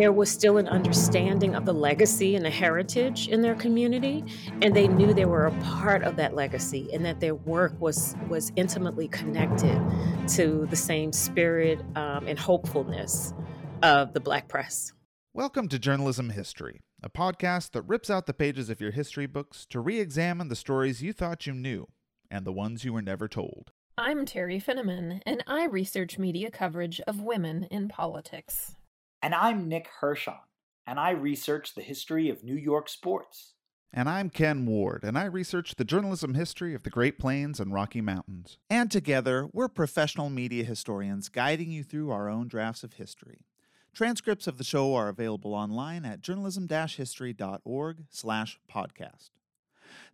there was still an understanding of the legacy and the heritage in their community and they knew they were a part of that legacy and that their work was was intimately connected to the same spirit um, and hopefulness of the black press. Welcome to journalism history a podcast that rips out the pages of your history books to re-examine the stories you thought you knew and the ones you were never told. I'm teri finneman and i research media coverage of women in politics and I'm Nick Hirshon, and I research the history of New York sports. And I'm Ken Ward, and I research the journalism history of the Great Plains and Rocky Mountains. And together, we're professional media historians guiding you through our own drafts of history. Transcripts of the show are available online at journalism-history.org slash podcast.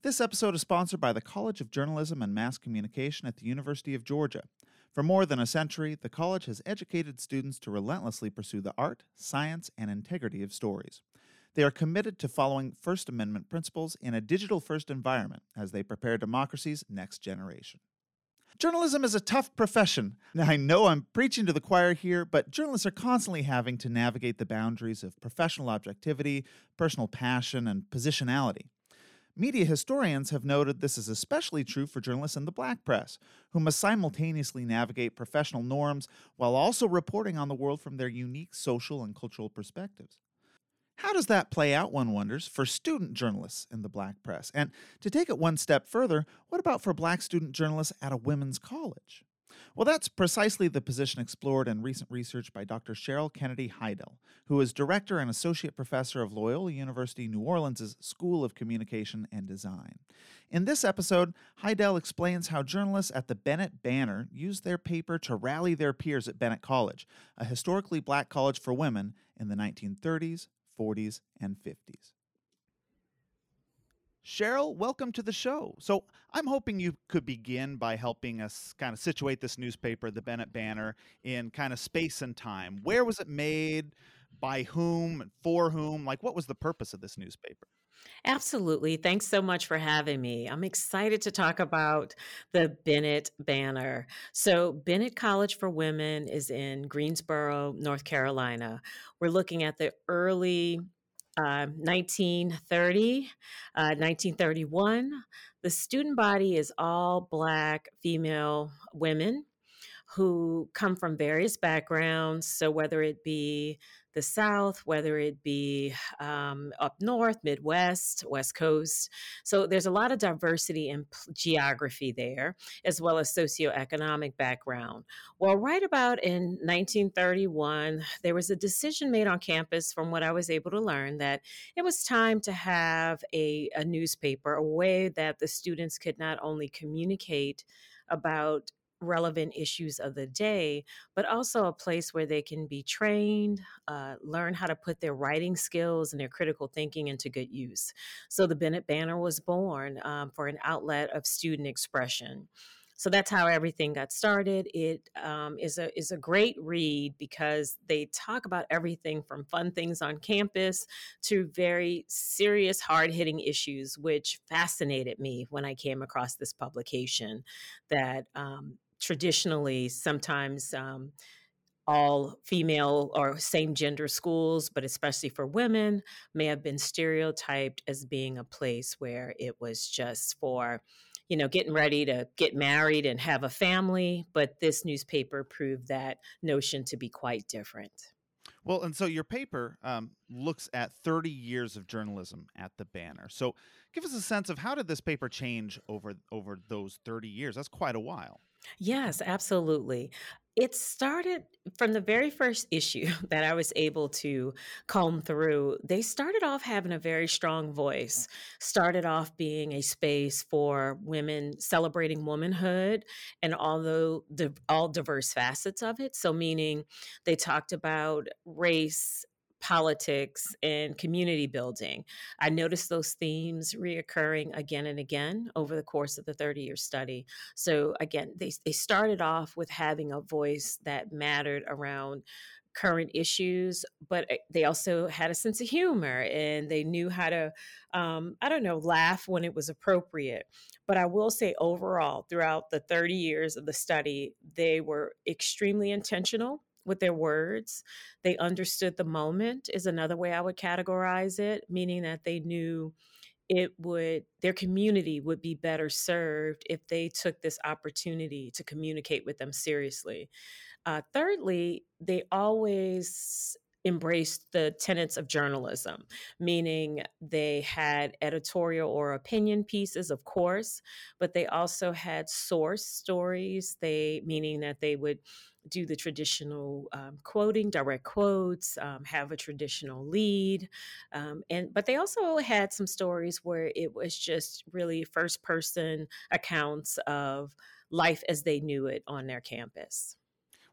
This episode is sponsored by the College of Journalism and Mass Communication at the University of Georgia, for more than a century, the college has educated students to relentlessly pursue the art, science, and integrity of stories. They are committed to following First Amendment principles in a digital first environment as they prepare democracy's next generation. Journalism is a tough profession. Now, I know I'm preaching to the choir here, but journalists are constantly having to navigate the boundaries of professional objectivity, personal passion, and positionality. Media historians have noted this is especially true for journalists in the black press, who must simultaneously navigate professional norms while also reporting on the world from their unique social and cultural perspectives. How does that play out, one wonders, for student journalists in the black press? And to take it one step further, what about for black student journalists at a women's college? Well, that's precisely the position explored in recent research by Dr. Cheryl Kennedy Heidel, who is director and associate professor of Loyola University New Orleans' School of Communication and Design. In this episode, Heidel explains how journalists at the Bennett Banner used their paper to rally their peers at Bennett College, a historically black college for women in the 1930s, 40s, and 50s. Cheryl, welcome to the show. So, I'm hoping you could begin by helping us kind of situate this newspaper, the Bennett Banner, in kind of space and time. Where was it made? By whom? For whom? Like, what was the purpose of this newspaper? Absolutely. Thanks so much for having me. I'm excited to talk about the Bennett Banner. So, Bennett College for Women is in Greensboro, North Carolina. We're looking at the early 1930, uh, 1931. Uh, the student body is all Black female women who come from various backgrounds. So, whether it be the South, whether it be um, up north, Midwest, West Coast. So there's a lot of diversity in geography there, as well as socioeconomic background. Well, right about in 1931, there was a decision made on campus, from what I was able to learn, that it was time to have a, a newspaper, a way that the students could not only communicate about relevant issues of the day, but also a place where they can be trained, uh, learn how to put their writing skills and their critical thinking into good use. So the Bennett Banner was born um, for an outlet of student expression. So that's how everything got started. It um, is a is a great read because they talk about everything from fun things on campus to very serious, hard hitting issues, which fascinated me when I came across this publication. That um, traditionally sometimes um, all female or same gender schools, but especially for women, may have been stereotyped as being a place where it was just for, you know, getting ready to get married and have a family. But this newspaper proved that notion to be quite different. Well, and so your paper um, looks at 30 years of journalism at the Banner. So, give us a sense of how did this paper change over over those 30 years? That's quite a while. Yes, absolutely. It started from the very first issue that I was able to comb through. They started off having a very strong voice, started off being a space for women celebrating womanhood and although the all diverse facets of it. So meaning they talked about race politics and community building. I noticed those themes reoccurring again and again over the course of the 30 year study. So, again, they, they started off with having a voice that mattered around current issues, but eh, they also had a sense of humor and they knew how to, um, I don't know, laugh when it was appropriate. But I will say, overall, throughout the 30 years of the study, they were extremely intentional with their words. They understood the moment, is another way I would categorize it, meaning that they knew it would their community would be better served if they took this opportunity to communicate with them seriously. Uh, thirdly, they always embraced the tenets of journalism, meaning they had editorial or opinion pieces, of course, but they also had source stories. They meaning that they would do the traditional um, quoting, direct quotes, um, have a traditional lead, um, and but they also had some stories where it was just really first person accounts of life as they knew it on their campus.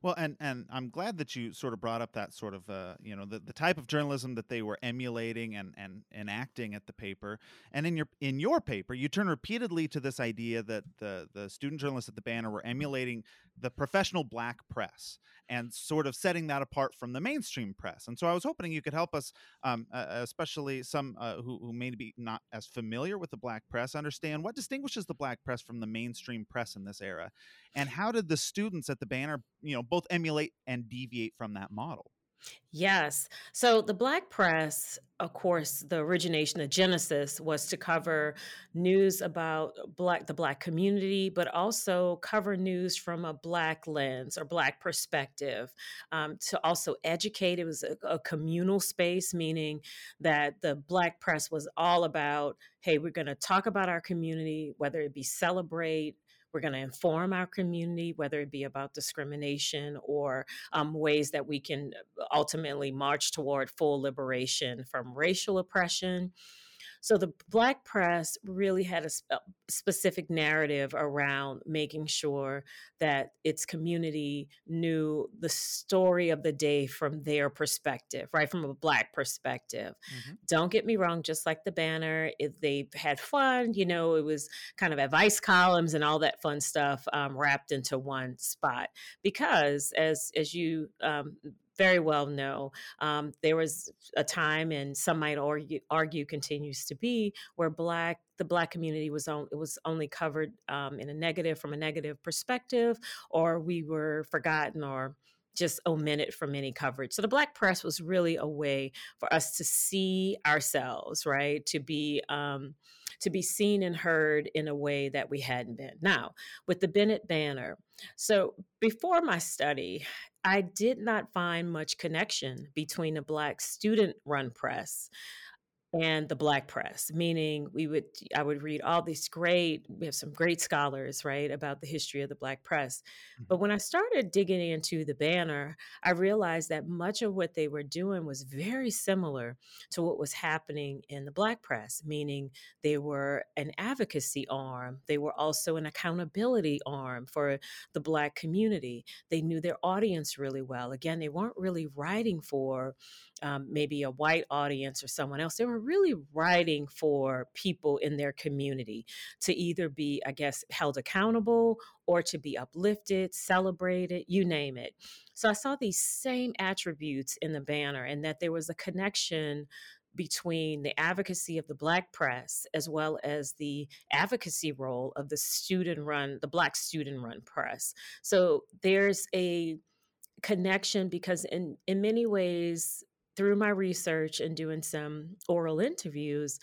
Well, and and I'm glad that you sort of brought up that sort of uh, you know the, the type of journalism that they were emulating and and enacting at the paper. And in your in your paper, you turn repeatedly to this idea that the the student journalists at the Banner were emulating the professional black press and sort of setting that apart from the mainstream press. And so I was hoping you could help us, um, uh, especially some uh, who, who may be not as familiar with the black press, understand what distinguishes the black press from the mainstream press in this era, and how did the students at the Banner, you know, both emulate and deviate from that model? Yes. So the Black Press, of course, the origination, the genesis was to cover news about black the black community, but also cover news from a black lens or black perspective. Um, to also educate, it was a, a communal space, meaning that the Black Press was all about, hey, we're going to talk about our community, whether it be celebrate we're going to inform our community, whether it be about discrimination or um, ways that we can ultimately march toward full liberation from racial oppression. So the Black press really had a, sp- specific narrative around making sure that its community knew the story of the day from their perspective, right? From a Black perspective. Mm-hmm. Don't get me wrong, just like the banner, if they had fun, you know, it was kind of advice columns and all that fun stuff um, wrapped into one spot. Because as as you um, very well know. Um, there was a time, and some might argue, argue continues to be, where black the black community was on it was only covered um, in a negative from a negative perspective, or we were forgotten or just omitted from any coverage. So the black press was really a way for us to see ourselves, right? To be um, to be seen and heard in a way that we hadn't been. Now, with the Bennett banner, so before my study, I did not find much connection between the Black student run press and the black press meaning we would i would read all these great we have some great scholars right about the history of the black press. Mm-hmm. but when i started digging into the banner i realized that much of what they were doing was very similar to what was happening in the black press meaning they were an advocacy arm. They were also an accountability arm for the black community. They knew their audience really well. Again they weren't really writing for um, maybe a white audience or someone else. They were really writing for people in their community to either be, I guess, held accountable or to be uplifted, celebrated, you name it. So I saw these same attributes in the banner and that there was a connection between the advocacy of the black press as well as the advocacy role of the student run the black student run press so there's a connection because in in many ways through my research and doing some oral interviews,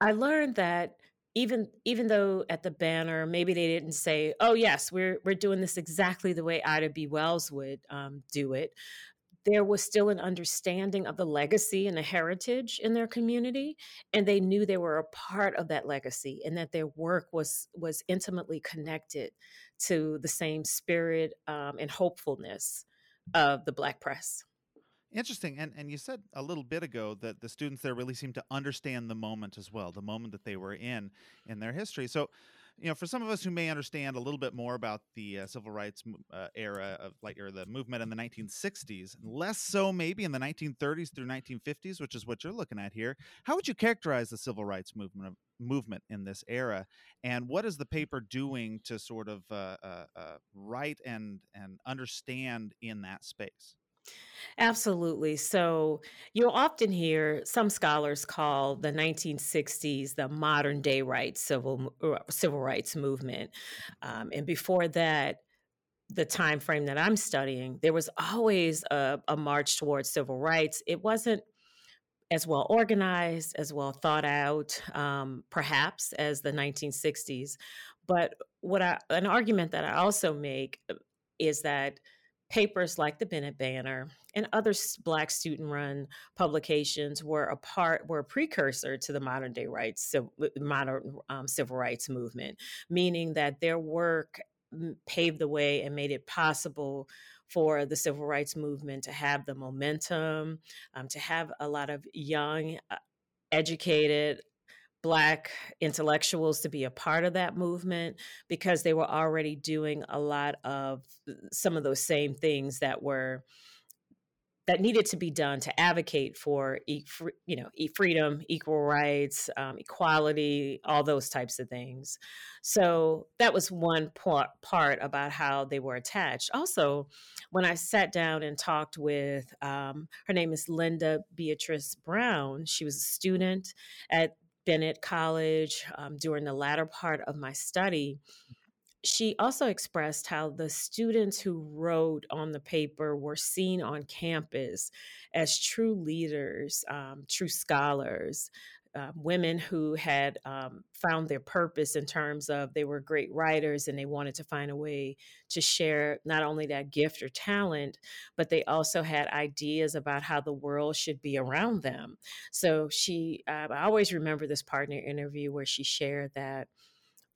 I learned that even even though at the banner maybe they didn't say, "Oh yes, we're we're doing this exactly the way Ida B. Wells would um, do it," there was still an understanding of the legacy and the heritage in their community, and they knew they were a part of that legacy, and that their work was was intimately connected to the same spirit um, and hopefulness of the Black press. Interesting. And and you said a little bit ago that the students there really seemed to understand the moment as well, the moment that they were in in their history. So, you know, for some of us who may understand a little bit more about the uh, civil rights uh, era of like or the movement in the 1960s, less so maybe in the 1930s through 1950s, which is what you're looking at here. How would you characterize the civil rights movement of, movement in this era, and what is the paper doing to sort of uh, uh, uh write and and understand in that space? Absolutely. So you'll often hear some scholars call the 1960s the modern day rights civil uh, civil rights movement, um, and before that, the time frame that I'm studying, there was always a, a march towards civil rights. It wasn't as well organized, as well thought out, um, perhaps as the 1960s. But what I, an argument that I also make uh, is that papers like the Bennett Banner and other black student-run publications were a part, were a precursor to the modern day rights, modern um, civil rights movement, meaning that their work paved the way and made it possible for the civil rights movement to have the momentum, um, to have a lot of young, uh, educated, Black intellectuals to be a part of that movement because they were already doing a lot of uh, some of those same things that were that needed to be done to advocate for you know freedom equal rights um, equality all those types of things. So that was one part, part about how they were attached. Also when i sat down and talked with um, her name is linda beatrice brown. She was a student at bennett college um, during the latter part of my study she also expressed how the students who wrote on the paper were seen on campus as true leaders, um, true scholars, uh, women who had um, found their purpose in terms of they were great writers and they wanted to find a way to share not only that gift or talent, but they also had ideas about how the world should be around them. So she, uh, I always remember this partner interview where she shared that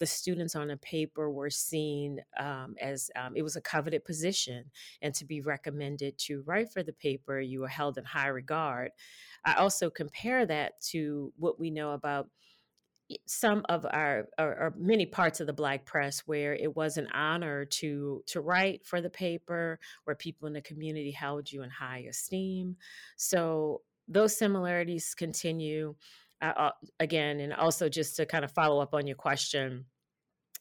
the students on a paper were seen um, as um, it was a coveted position and to be recommended to write for the paper you were held in high regard. I also compare that to what we know about some of our or, or, many parts of the black press where it was an honor to to write for the paper where people in the community held you in high esteem. So those similarities continue again, and also just to kind of follow up on your question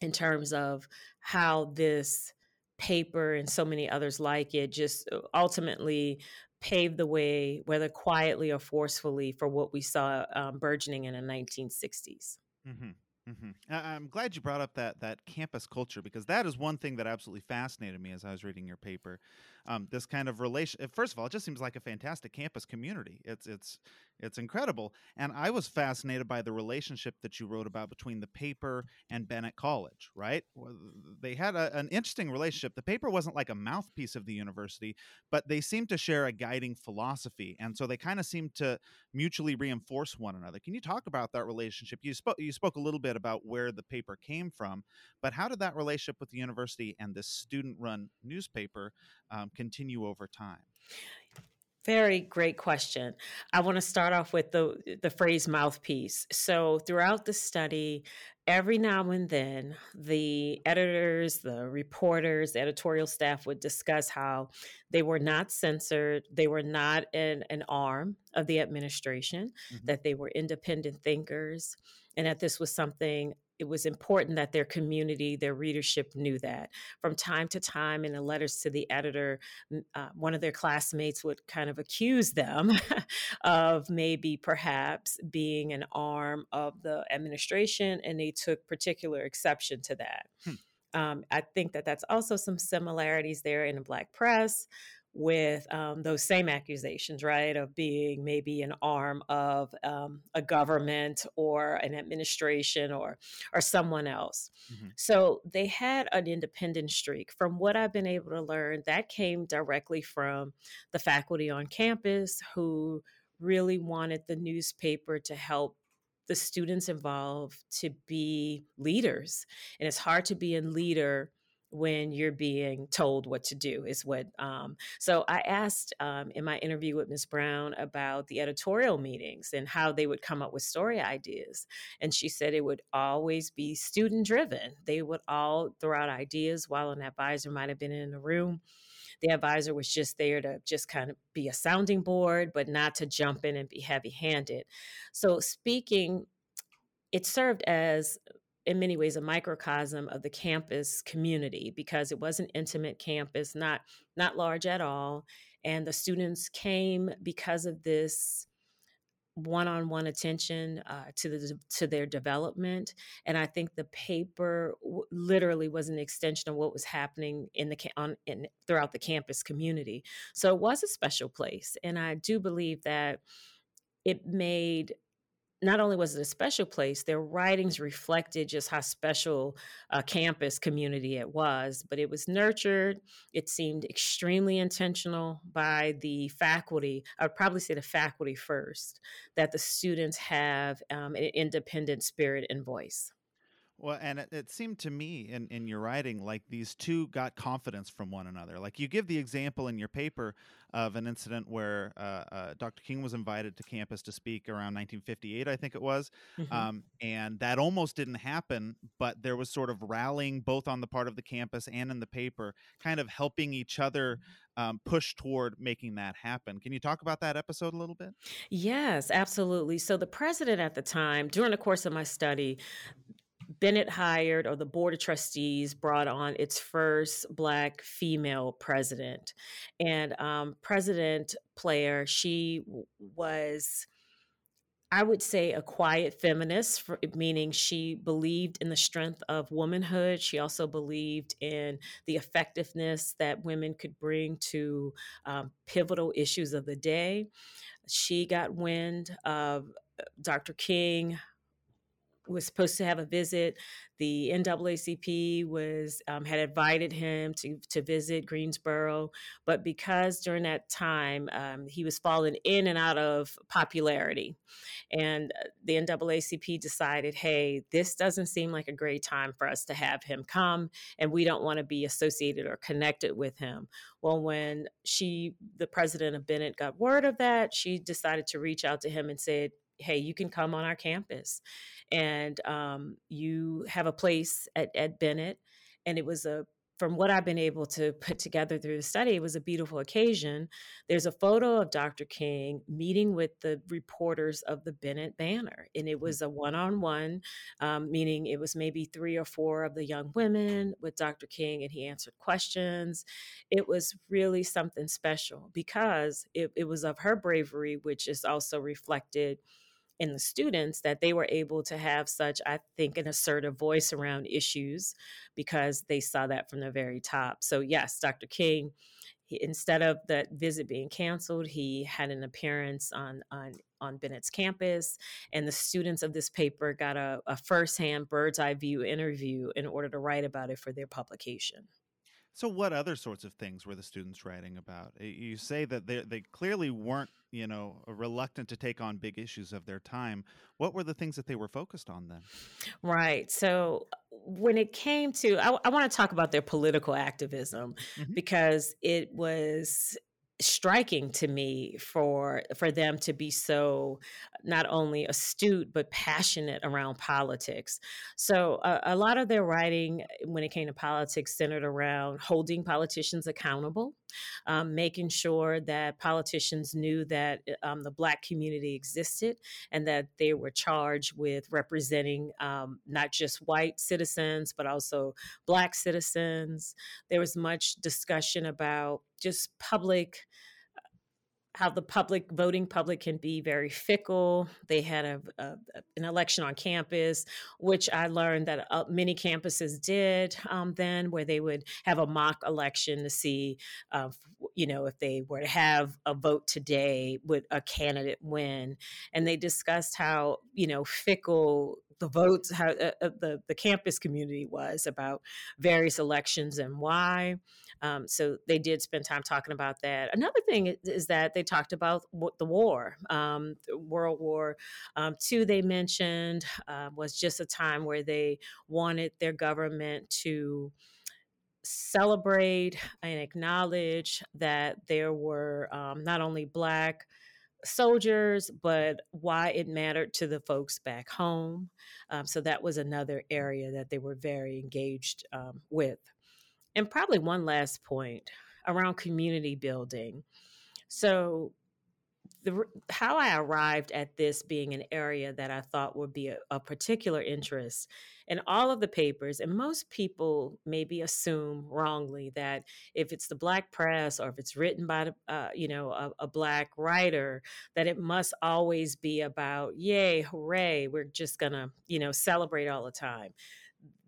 in terms of how this paper and so many others like it just uh, ultimately paved the way, whether quietly or forcefully, for what we saw um, burgeoning in the 1960s. Mm-hmm. Mm-hmm. I'm glad you brought up that that campus culture because that is one thing that absolutely fascinated me as I was reading your paper. Um, this kind of relation. First of all, it just seems like a fantastic campus community. It's it's it's incredible, and I was fascinated by the relationship that you wrote about between the paper and Bennett College. Right? They had a, an interesting relationship. The paper wasn't like a mouthpiece of the university, but they seemed to share a guiding philosophy, and so they kind of seemed to mutually reinforce one another. Can you talk about that relationship? You spoke you spoke a little bit about where the paper came from, but how did that relationship with the university and this student run newspaper um, continue over time? Very great question. I want to start off with the the phrase mouthpiece. So throughout the study, every now and then, the editors, the reporters, the editorial staff would discuss how they were not censored, they were not an, an arm of the administration, mm-hmm. that they were independent thinkers, and that this was something it was important that their community, their readership knew that. From time to time, in the letters to the editor, uh, one of their classmates would kind of accuse them of maybe perhaps being an arm of the administration, and they took particular exception to that. Hmm. Um, I think that that's also some similarities there in the Black press with um, those same accusations, right, of being maybe an arm of um, a government or an administration or or someone else. Mm-hmm. So they had an independent streak. From what I've been able to learn, that came directly from the faculty on campus who really wanted the newspaper to help the students involved to be leaders. And it's hard to be a leader when you're being told what to do is what um, so i asked um, in my interview with ms brown about the editorial meetings and how they would come up with story ideas and she said it would always be student driven they would all throw out ideas while an advisor might have been in the room. The advisor was just there to just kind of be a sounding board but not to jump in and be heavy handed so speaking it served as in many ways a microcosm of the campus community because it was an intimate campus not not large at all and the students came because of this one-on-one attention uh, to the to their development and i think the paper w- literally was an extension of what was happening in the on in, throughout the campus community. So it was a special place and i do believe that it made not only was it a special place, their writings reflected just how special a campus community it was, but it was nurtured. It seemed extremely intentional by the faculty. I would probably say the faculty first, that the students have um, an independent spirit and voice. Well, and it, it, seemed to me in, in your writing like these two got confidence from one another. Like you give the example in your paper of an incident where uh, uh, Dr. King was invited to campus to speak around 1958, I think it was. Mm-hmm. Um, and that almost didn't happen, but there was sort of rallying both on the part of the campus and in the paper, kind of helping each other um, push toward making that happen. Can you talk about that episode a little bit? Yes, absolutely. So, the president at the time, during the course of my study, Bennett hired, or the Board of Trustees brought on its first Black female president. And um, President Player, she was. I would say a quiet feminist, for, meaning she believed in the strength of womanhood. She also believed in the effectiveness that women could bring to um, pivotal issues of the day. She got wind of uh, Dr. King was supposed to have a visit. The NAACP was um, had invited him to to visit Greensboro, but because during that time um, he was falling in and out of popularity, and uh, the NAACP decided, hey, this doesn't seem like a great time for us to have him come, and we don't want to be associated or connected with him. Well, when she, the president of Bennett, got word of that, she decided to reach out to him and said, hey, you can come on our campus and um, you have a place at, at Bennett. And it was a from what I've been able to put together through the study, it was a beautiful occasion. There's a photo of Dr. King meeting with the reporters of the Bennett Banner, and it mm. was a one on one, meaning it was maybe three or four of the young women with Dr. King, and he answered questions. It was really something special because it, it was of her bravery, which is also reflected in the students that they were able to have such, I think, an assertive voice around issues because they saw that from the very top. So, yes, Dr. King, he, instead of that visit being canceled, he had an appearance on, on, on Bennett's campus, and the students of this paper got a, a firsthand bird's eye view interview in order to write about it for their publication. So, what other sorts of things were the students writing about? You say that they they clearly weren't, you know, reluctant to take on big issues of their time. What were the things that they were focused on then? Right. So, when it came to, I, I want to talk about their political activism mm-hmm. because it was striking to me for for them to be so not only astute but passionate around politics so uh, a lot of their writing when it came to politics centered around holding politicians accountable um, making sure that politicians knew that uh, um, the Black community existed and that they were charged with representing um, not just white citizens, but also Black citizens. There was much discussion about just public how the public voting public can be very fickle. They had a, a an election on campus, which I learned that uh, many campuses did um, then, where they would have a mock election to see, uh, you know, if they were to have a vote today, would a candidate win? And they discussed how you know fickle the votes, how uh, uh the the campus community was about various elections and why. Um, so they did spend time talking about that. Another thing is, that they talked about the war, um, World War um, II. They mentioned uh, was just a time where they wanted their government to celebrate and acknowledge that there were um, not only black soldiers, but why it mattered to the folks back home. Um, so that was another area that they were very engaged um, with. And probably one last point around community building. So the how I arrived at this being an area that I thought would be a, a, particular interest in all of the papers, and most people maybe assume wrongly that if it's the black press or if it's written by uh, you know a, a black writer, that it must always be about yay, hooray, we're just gonna you know celebrate all the time.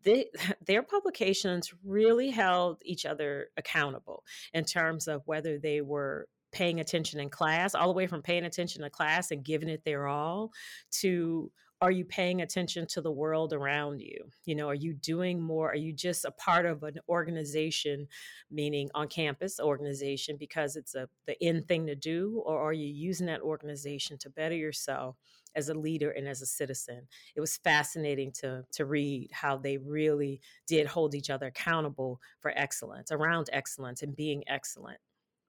Their publications really held each other accountable in terms of whether they were paying attention in class, all the way from paying attention to class and giving it their all to are you paying attention to the world around you? You know, are you doing more? Are you just a part of an organization, meaning on campus organization because it's a the end thing to do, or are you using that organization to better yourself as a leader and as a citizen? It was fascinating to to read how they really did hold each other accountable for excellence, around excellence and being excellent.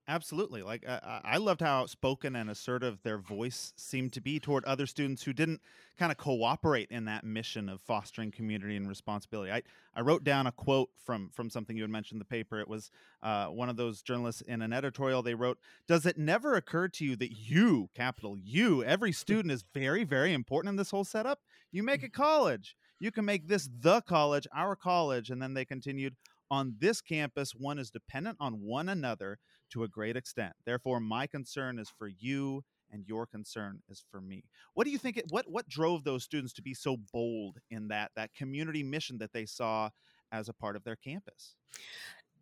Absolutely. Like uh, I loved how outspoken and assertive their voice seemed to be toward other students who didn't kind of cooperate in that mission of fostering community and responsibility. I, I wrote down a quote from from something you had mentioned in the paper. It was uh, one of those journalists in an editorial. They wrote, "Does it never occur to you that you, capital you, every student is very very important in this whole setup? You make a college. You can make this the college, our college." And then they continued, on this campus, one is dependent on one another to a great extent. Therefore, my concern is for you and your concern is for me. What do you think it, what what drove those students to be so bold in that that community mission that they saw as a part of their campus?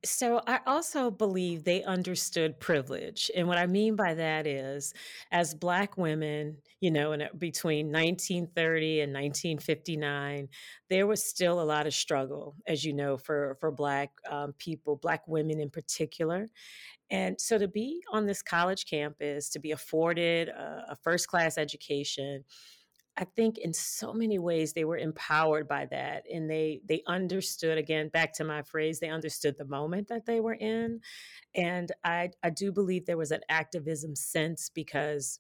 So I also believe they understood privilege. And what I mean by that is as black women, you know, in, between 1930 and 1959, there was still a lot of struggle, as you know, for, for black um, people, black women in particular. And so to be on this college campus, to be afforded a, a first class education, I think in so many ways they were empowered by that and they they understood again back to my phrase they understood the moment that they were in and I I do believe there was an activism sense because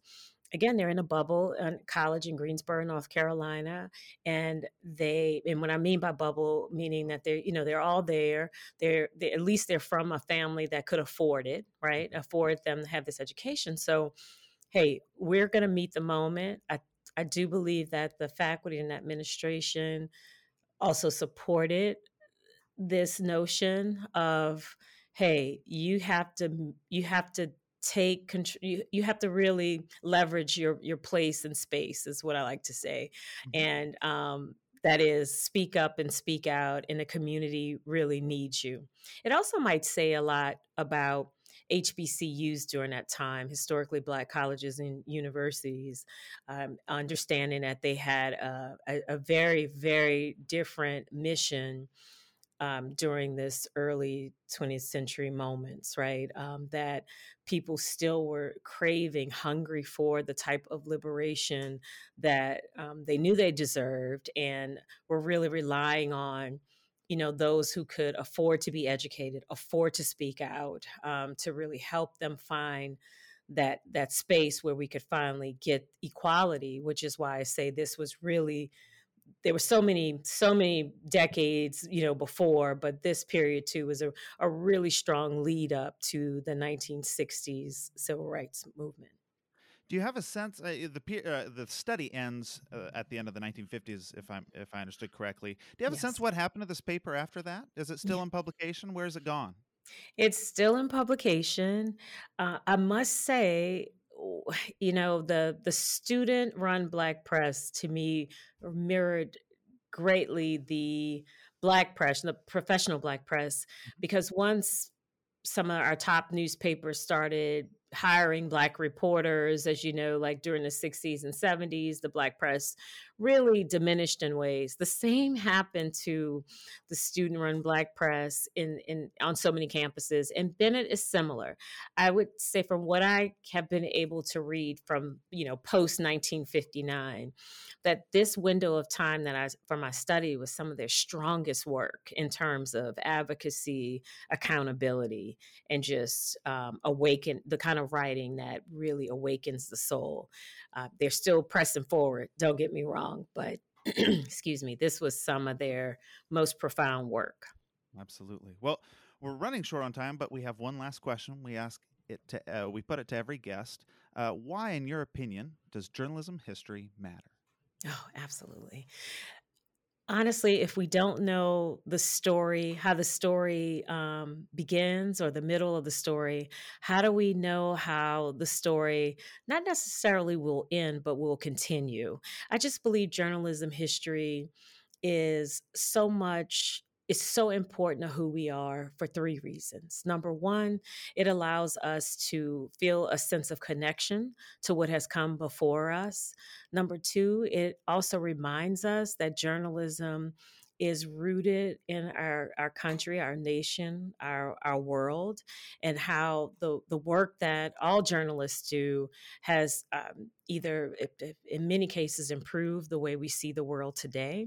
again they're in a bubble in college in Greensboro North Carolina and they and what I mean by bubble meaning that they're you know they're all there they're they, at least they're from a family that could afford it right afford them to have this education. So hey we're going to meet the moment. I I do believe that the faculty and administration also supported this notion of hey you have to you have to take control you, you have to really leverage your your place and space is what i like to say mm-hmm. and um that is speak up and speak out and the community really needs you it also might say a lot about HBCUs during that time, historically black colleges and universities, um, understanding that they had a, a, a very, very different mission um, during this early 20th century moments, right? Um, that people still were craving, hungry for the type of liberation that um, they knew they deserved and were really relying on you know those who could afford to be educated afford to speak out um, to really help them find that that space where we could finally get equality which is why i say this was really there were so many so many decades you know before but this period too was a, a really strong lead up to the 1960s civil rights movement do you have a sense? Uh, the uh, the study ends uh, at the end of the 1950s, if I'm if I understood correctly. Do you have yes. a sense what happened to this paper after that? Is it still yeah. in publication? Where is it gone? It's still in publication. Uh, I must say, you know, the the student run Black press to me mirrored greatly the Black press, the professional Black press, mm-hmm. because once some of our top newspapers started hiring black reporters as you know like during the 60s and 70s the black press really diminished in ways the same happened to the student run black press in, in on so many campuses and bennett is similar i would say from what i have been able to read from you know post 1959 that this window of time that i for my study was some of their strongest work in terms of advocacy accountability and just um, awaken the kind of writing that really awakens the soul. Uh, they're still pressing forward, don't get me wrong, but excuse me, this was some of their most profound work. Absolutely. Well, we're running short on time, but we have one last question we ask it to, uh, we put it to every guest. Uh, why, in your opinion, does journalism history matter? Oh, absolutely. Honestly, if we don't know the story, how the story um, begins or the middle of the story, how do we know how the story not necessarily will end, but will continue? I just believe journalism history is so much is so important to who we are for three reasons. Number one, it allows us to feel a sense of connection to what has come before us. Number two, it also reminds us that journalism is rooted in our, our country, our nation, our, our world, and how the, the work that all journalists do has um, either, in many cases, improved the way we see the world today.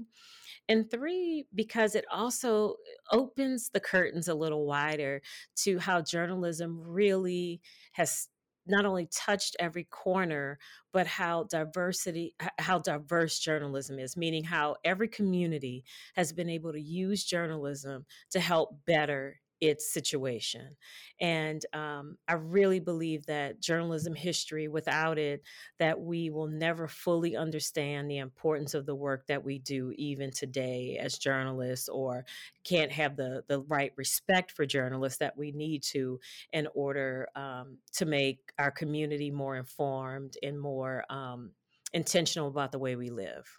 And three, because it also opens the curtains a little wider to how journalism really has not only touched every corner, but how diversity, how diverse journalism is, meaning how every community has been able to use journalism to help better its situation. And um, I really believe that journalism history, without it, that we will never fully understand the importance of the work that we do even today as journalists, or can't have the the right respect for journalists that we need to in order um, to make our community more informed and more um, intentional about the way we live.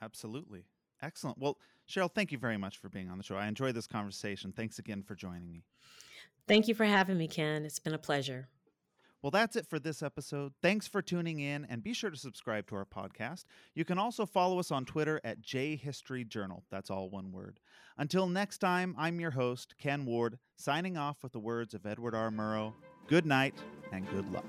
Absolutely. Excellent. Well, Cheryl, thank you very much for being on the show. I enjoyed this conversation. Thanks again for joining me. Thank you for having me, Ken. It's been a pleasure. Well, that's it for this episode. Thanks for tuning in and be sure to subscribe to our podcast. You can also follow us on Twitter at JHistoryJournal. That's all one word. Until next time, I'm your host, Ken Ward, signing off with the words of Edward R. Murrow. Good night and good luck.